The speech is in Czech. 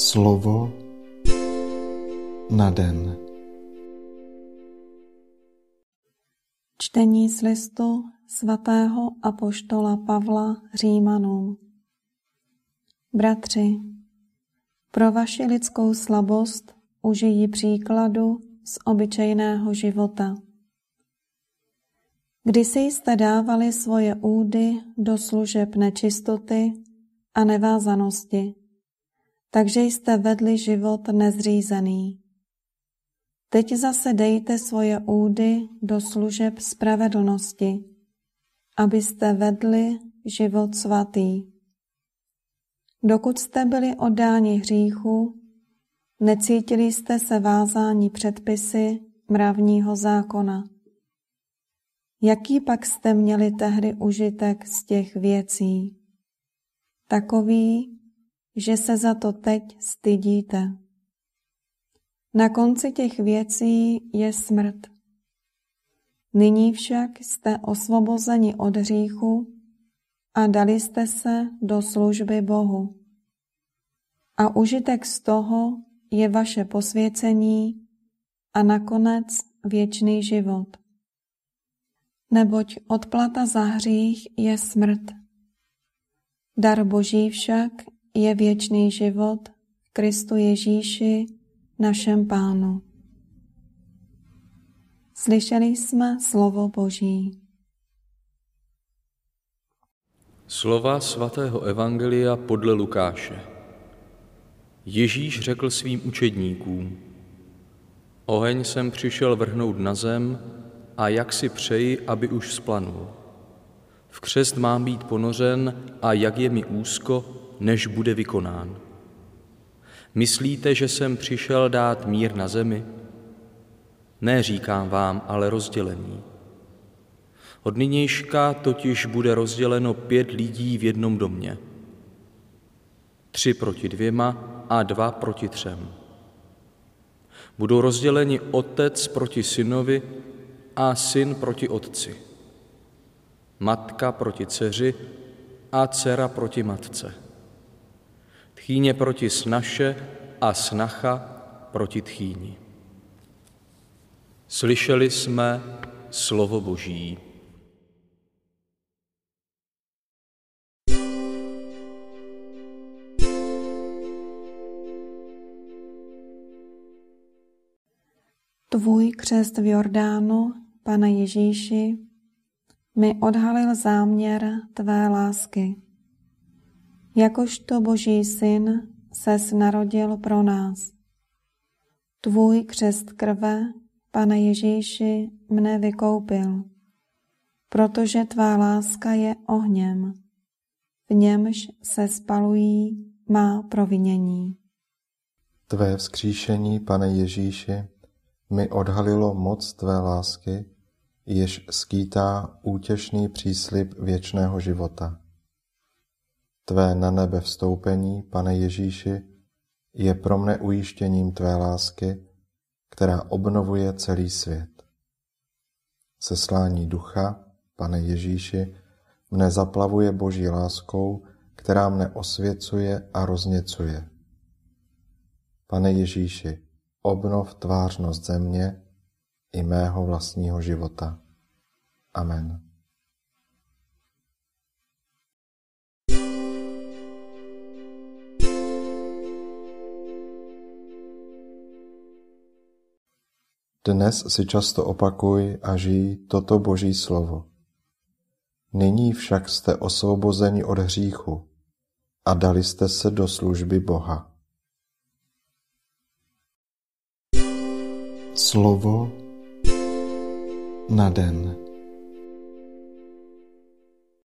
Slovo na den. Čtení z listu svatého apoštola Pavla Římanům. Bratři, pro vaši lidskou slabost užijí příkladu z obyčejného života. Kdysi jste dávali svoje údy do služeb nečistoty a nevázanosti, takže jste vedli život nezřízený. Teď zase dejte svoje údy do služeb spravedlnosti, abyste vedli život svatý. Dokud jste byli oddáni hříchu, necítili jste se vázáni předpisy mravního zákona. Jaký pak jste měli tehdy užitek z těch věcí? Takový, že se za to teď stydíte. Na konci těch věcí je smrt. Nyní však jste osvobozeni od hříchu a dali jste se do služby Bohu. A užitek z toho je vaše posvěcení a nakonec věčný život. Neboť odplata za hřích je smrt. Dar Boží však je věčný život v Kristu Ježíši, našem Pánu. Slyšeli jsme slovo Boží. Slova svatého Evangelia podle Lukáše. Ježíš řekl svým učedníkům, Oheň jsem přišel vrhnout na zem a jak si přeji, aby už splanul. V křest mám být ponořen a jak je mi úzko, než bude vykonán. Myslíte, že jsem přišel dát mír na zemi? Ne, říkám vám, ale rozdělení. Od nynějška totiž bude rozděleno pět lidí v jednom domě. Tři proti dvěma a dva proti třem. Budou rozděleni otec proti synovi a syn proti otci. Matka proti dceři a dcera proti matce tchýně proti snaše a snacha proti tchýni. Slyšeli jsme slovo Boží. Tvůj křest v Jordánu, Pane Ježíši, mi odhalil záměr Tvé lásky jakožto Boží syn ses narodil pro nás. Tvůj křest krve, Pane Ježíši, mne vykoupil, protože tvá láska je ohněm, v němž se spalují má provinění. Tvé vzkříšení, Pane Ježíši, mi odhalilo moc Tvé lásky, jež skýtá útěšný příslib věčného života. Tvé na nebe vstoupení, Pane Ježíši, je pro mne ujištěním Tvé lásky, která obnovuje celý svět. Seslání ducha, Pane Ježíši, mne zaplavuje Boží láskou, která mne osvěcuje a rozněcuje. Pane Ježíši, obnov tvářnost země i mého vlastního života. Amen. Dnes si často opakuj a žij toto Boží slovo. Nyní však jste osvobozeni od hříchu a dali jste se do služby Boha. Slovo na den.